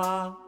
Ah.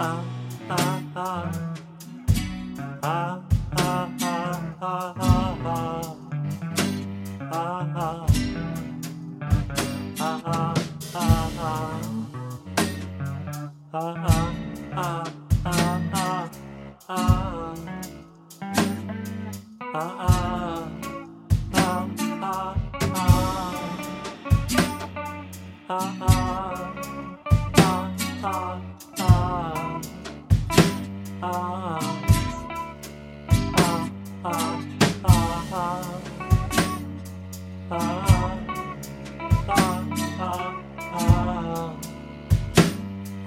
Ah.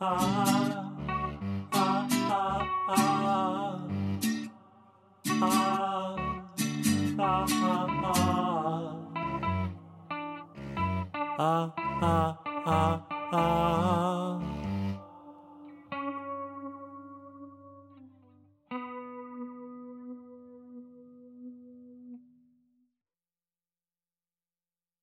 ah ah ah ah